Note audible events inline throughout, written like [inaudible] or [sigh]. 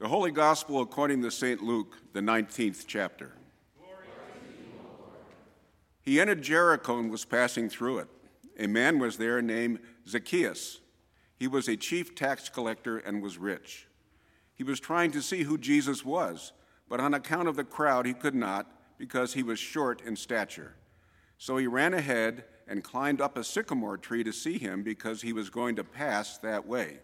The Holy Gospel according to St. Luke, the 19th chapter. He entered Jericho and was passing through it. A man was there named Zacchaeus. He was a chief tax collector and was rich. He was trying to see who Jesus was, but on account of the crowd, he could not because he was short in stature. So he ran ahead and climbed up a sycamore tree to see him because he was going to pass that way.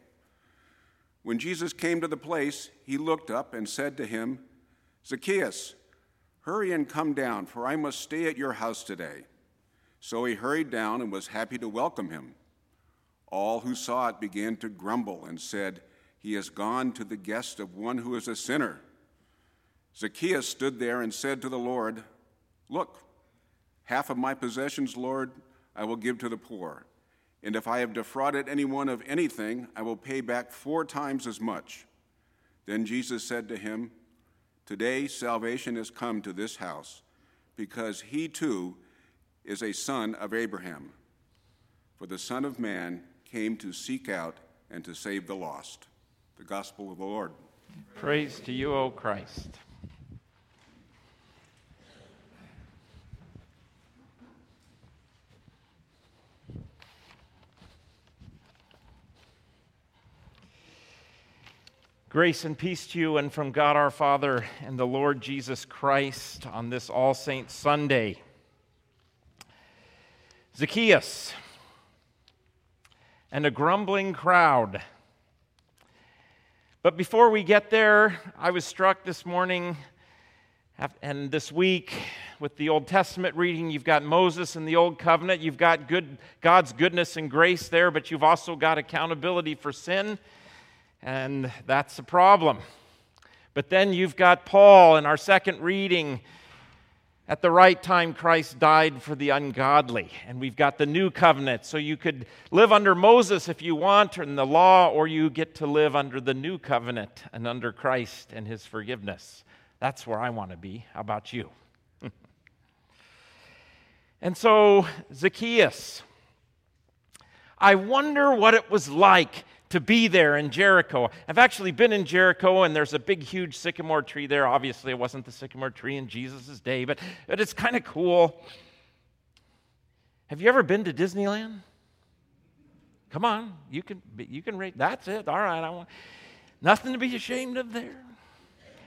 When Jesus came to the place, he looked up and said to him, Zacchaeus, hurry and come down, for I must stay at your house today. So he hurried down and was happy to welcome him. All who saw it began to grumble and said, He has gone to the guest of one who is a sinner. Zacchaeus stood there and said to the Lord, Look, half of my possessions, Lord, I will give to the poor. And if I have defrauded anyone of anything, I will pay back four times as much. Then Jesus said to him, Today salvation has come to this house, because he too is a son of Abraham. For the Son of Man came to seek out and to save the lost. The Gospel of the Lord. Praise to you, O Christ. Grace and peace to you and from God our Father and the Lord Jesus Christ on this All Saints Sunday. Zacchaeus and a grumbling crowd. But before we get there, I was struck this morning and this week with the Old Testament reading. You've got Moses and the Old Covenant, you've got good, God's goodness and grace there, but you've also got accountability for sin, and that's a problem. But then you've got Paul in our second reading at the right time, Christ died for the ungodly, and we've got the new covenant. So you could live under Moses if you want, in the law, or you get to live under the new covenant and under Christ and his forgiveness. That's where I want to be. How about you? [laughs] and so, Zacchaeus, I wonder what it was like to be there in Jericho. I've actually been in Jericho, and there's a big, huge sycamore tree there. Obviously, it wasn't the sycamore tree in Jesus' day, but, but it's kind of cool. Have you ever been to Disneyland? Come on, you can you can rate. That's it. All right, I want nothing to be ashamed of there.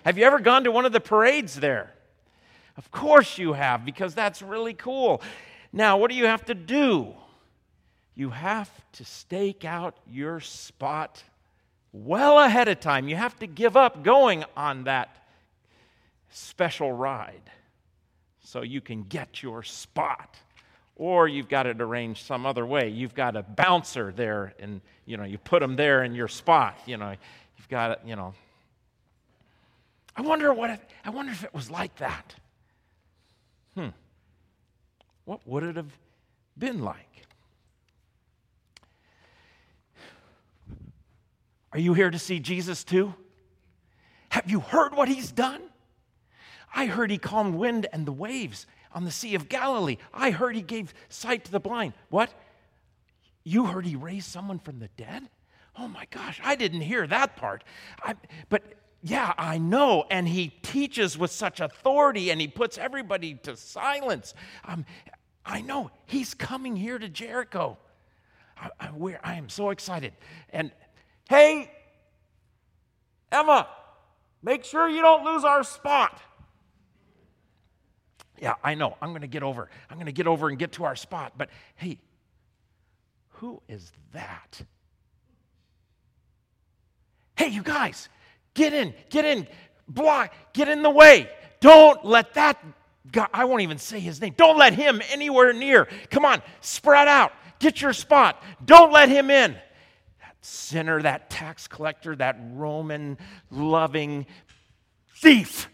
Have you ever gone to one of the parades there? Of course you have, because that's really cool. Now, what do you have to do? You have to stake out your spot well ahead of time. You have to give up going on that special ride so you can get your spot. Or you've got it arranged some other way. You've got a bouncer there, and you know you put them there in your spot. You know you've got it. You know. I wonder what. I wonder if it was like that. Hmm. What would it have been like? Are you here to see Jesus too? Have you heard what he's done? I heard he calmed wind and the waves on the Sea of Galilee. I heard he gave sight to the blind. What? You heard he raised someone from the dead? Oh my gosh, I didn't hear that part. I, but yeah, I know. And he teaches with such authority and he puts everybody to silence. Um, I know he's coming here to Jericho. I, I, I am so excited. And Hey, Emma, make sure you don't lose our spot. Yeah, I know. I'm going to get over. I'm going to get over and get to our spot. But hey, who is that? Hey, you guys, get in, get in, block, get in the way. Don't let that guy, I won't even say his name. Don't let him anywhere near. Come on, spread out. Get your spot. Don't let him in sinner, that tax collector, that Roman loving thief.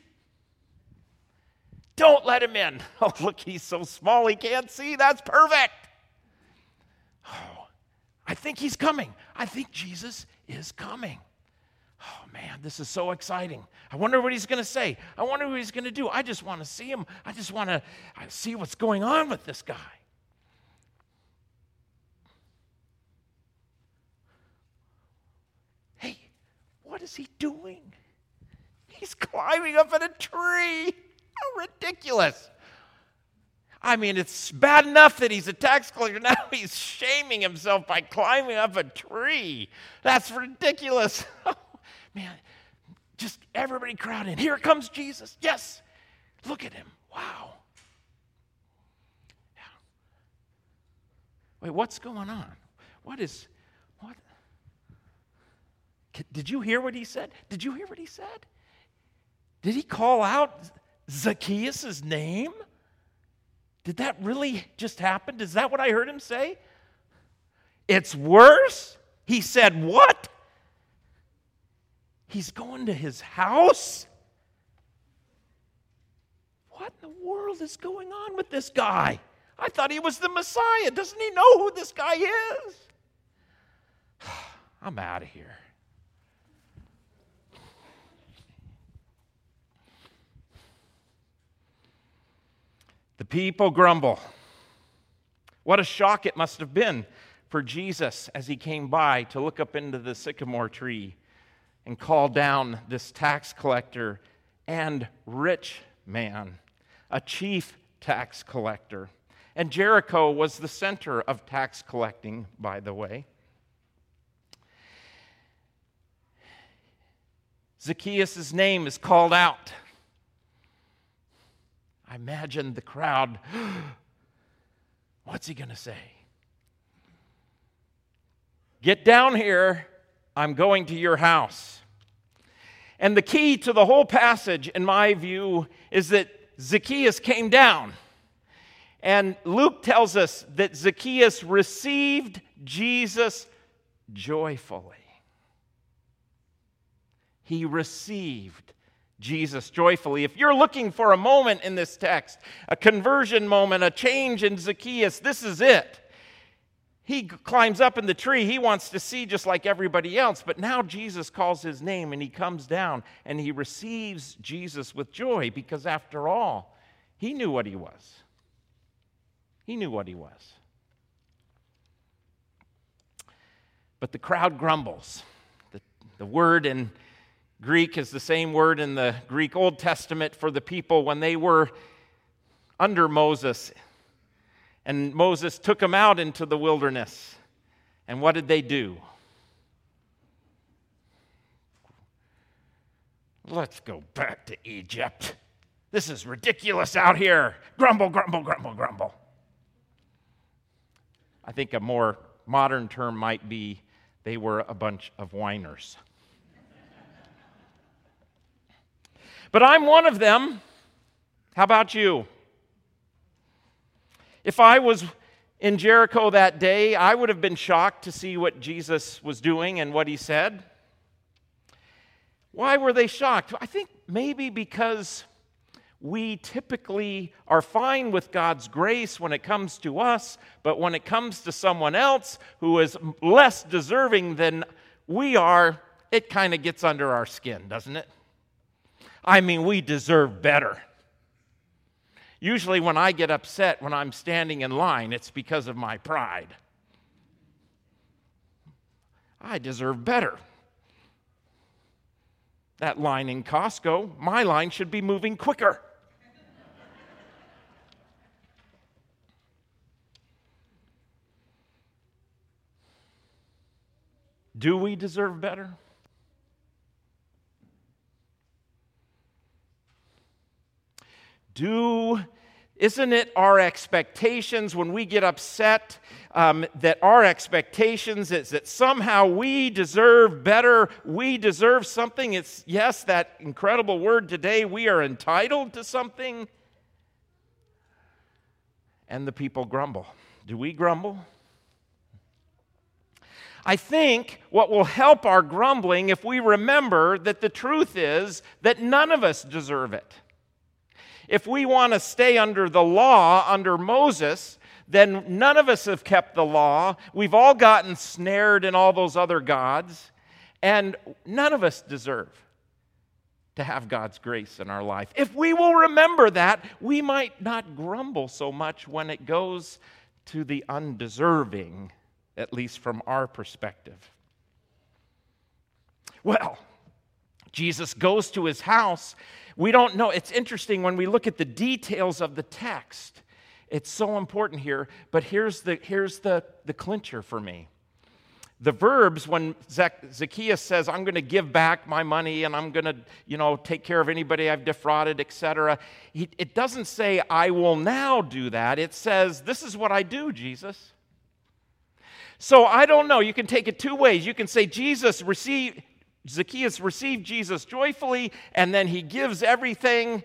Don't let him in. [laughs] Oh, look, he's so small he can't see. That's perfect. Oh, I think he's coming. I think Jesus is coming. Oh, man, this is so exciting. I wonder what he's going to say. I wonder what he's going to do. I just want to see him. I just want to uh, see what's going on with this guy. What is he doing? He's climbing up in a tree. How ridiculous. I mean, it's bad enough that he's a tax collector. [laughs] Now he's shaming himself by climbing up a tree. That's ridiculous. [laughs] Man, just everybody crowd in. Here comes Jesus. Yes. Look at him. Wow. Yeah. Wait, what's going on? What is, what? Did you hear what he said? Did you hear what he said? Did he call out Zacchaeus' name? Did that really just happen? Is that what I heard him say? It's worse? He said, What? He's going to his house? What in the world is going on with this guy? I thought he was the Messiah. Doesn't he know who this guy is? [sighs] I'm out of here. The people grumble. What a shock it must have been for Jesus as he came by to look up into the sycamore tree and call down this tax collector and rich man, a chief tax collector. And Jericho was the center of tax collecting, by the way. Zacchaeus' name is called out. I imagine the crowd. [gasps] What's he going to say? Get down here. I'm going to your house. And the key to the whole passage, in my view, is that Zacchaeus came down. And Luke tells us that Zacchaeus received Jesus joyfully. He received Jesus joyfully. If you're looking for a moment in this text, a conversion moment, a change in Zacchaeus, this is it. He climbs up in the tree. He wants to see just like everybody else. But now Jesus calls his name and he comes down and he receives Jesus with joy because, after all, he knew what he was. He knew what he was. But the crowd grumbles. The, the word in Greek is the same word in the Greek Old Testament for the people when they were under Moses. And Moses took them out into the wilderness. And what did they do? Let's go back to Egypt. This is ridiculous out here. Grumble, grumble, grumble, grumble. I think a more modern term might be they were a bunch of whiners. But I'm one of them. How about you? If I was in Jericho that day, I would have been shocked to see what Jesus was doing and what he said. Why were they shocked? I think maybe because we typically are fine with God's grace when it comes to us, but when it comes to someone else who is less deserving than we are, it kind of gets under our skin, doesn't it? I mean, we deserve better. Usually, when I get upset when I'm standing in line, it's because of my pride. I deserve better. That line in Costco, my line should be moving quicker. Do we deserve better? Do isn't it our expectations when we get upset um, that our expectations is that somehow we deserve better, we deserve something? It's, yes, that incredible word today, we are entitled to something. And the people grumble. Do we grumble? I think what will help our grumbling if we remember that the truth is that none of us deserve it. If we want to stay under the law, under Moses, then none of us have kept the law. We've all gotten snared in all those other gods, and none of us deserve to have God's grace in our life. If we will remember that, we might not grumble so much when it goes to the undeserving, at least from our perspective. Well, Jesus goes to his house. We don't know. It's interesting when we look at the details of the text. It's so important here, but here's the, here's the, the clincher for me. The verbs, when Zacchaeus says, I'm going to give back my money and I'm going to, you know, take care of anybody I've defrauded, etc., it doesn't say, I will now do that. It says, This is what I do, Jesus. So I don't know. You can take it two ways. You can say, Jesus received, Zacchaeus received Jesus joyfully, and then he gives everything.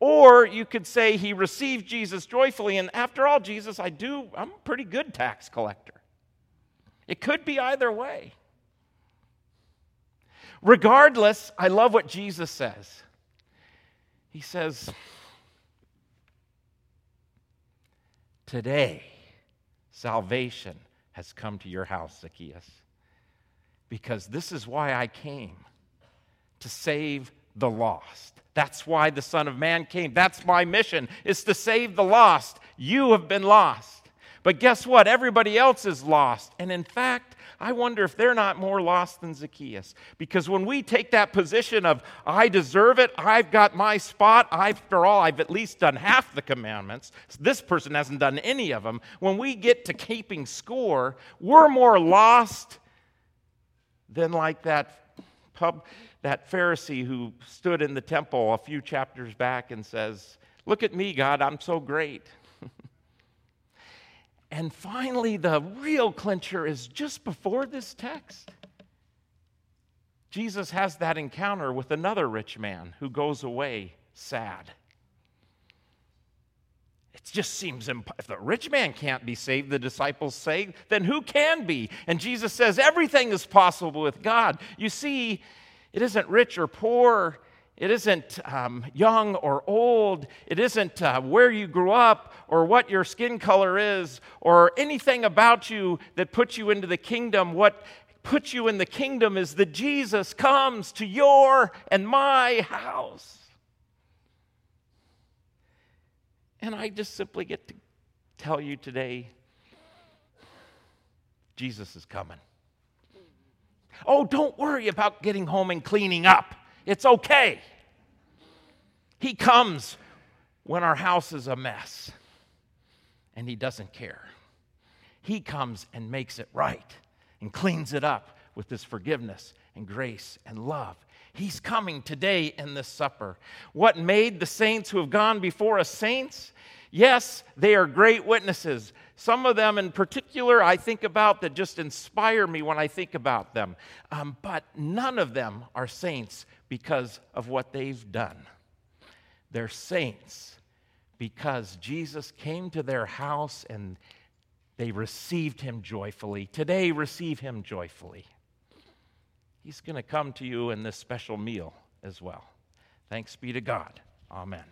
Or you could say he received Jesus joyfully, and after all, Jesus, I do, I'm a pretty good tax collector. It could be either way. Regardless, I love what Jesus says. He says, Today, salvation has come to your house, Zacchaeus, because this is why I came to save the lost. That's why the Son of Man came. That's my mission, is to save the lost. You have been lost. But guess what? Everybody else is lost. And in fact, I wonder if they're not more lost than Zacchaeus. Because when we take that position of, I deserve it, I've got my spot, after all, I've at least done half the commandments, this person hasn't done any of them. When we get to keeping score, we're more lost than like that pub, that Pharisee who stood in the temple a few chapters back and says, Look at me, God, I'm so great. [laughs] And finally, the real clincher is just before this text. Jesus has that encounter with another rich man who goes away sad. It just seems imp- if the rich man can't be saved, the disciples say, then who can be? And Jesus says everything is possible with God. You see, it isn't rich or poor, it isn't um, young or old. It isn't uh, where you grew up or what your skin color is or anything about you that puts you into the kingdom. What puts you in the kingdom is that Jesus comes to your and my house. And I just simply get to tell you today Jesus is coming. Oh, don't worry about getting home and cleaning up. It's okay. He comes when our house is a mess, and He doesn't care. He comes and makes it right and cleans it up with His forgiveness and grace and love. He's coming today in this supper. What made the saints who have gone before us saints? Yes, they are great witnesses. Some of them in particular I think about that just inspire me when I think about them. Um, but none of them are saints because of what they've done. They're saints because Jesus came to their house and they received him joyfully. Today, receive him joyfully. He's going to come to you in this special meal as well. Thanks be to God. Amen.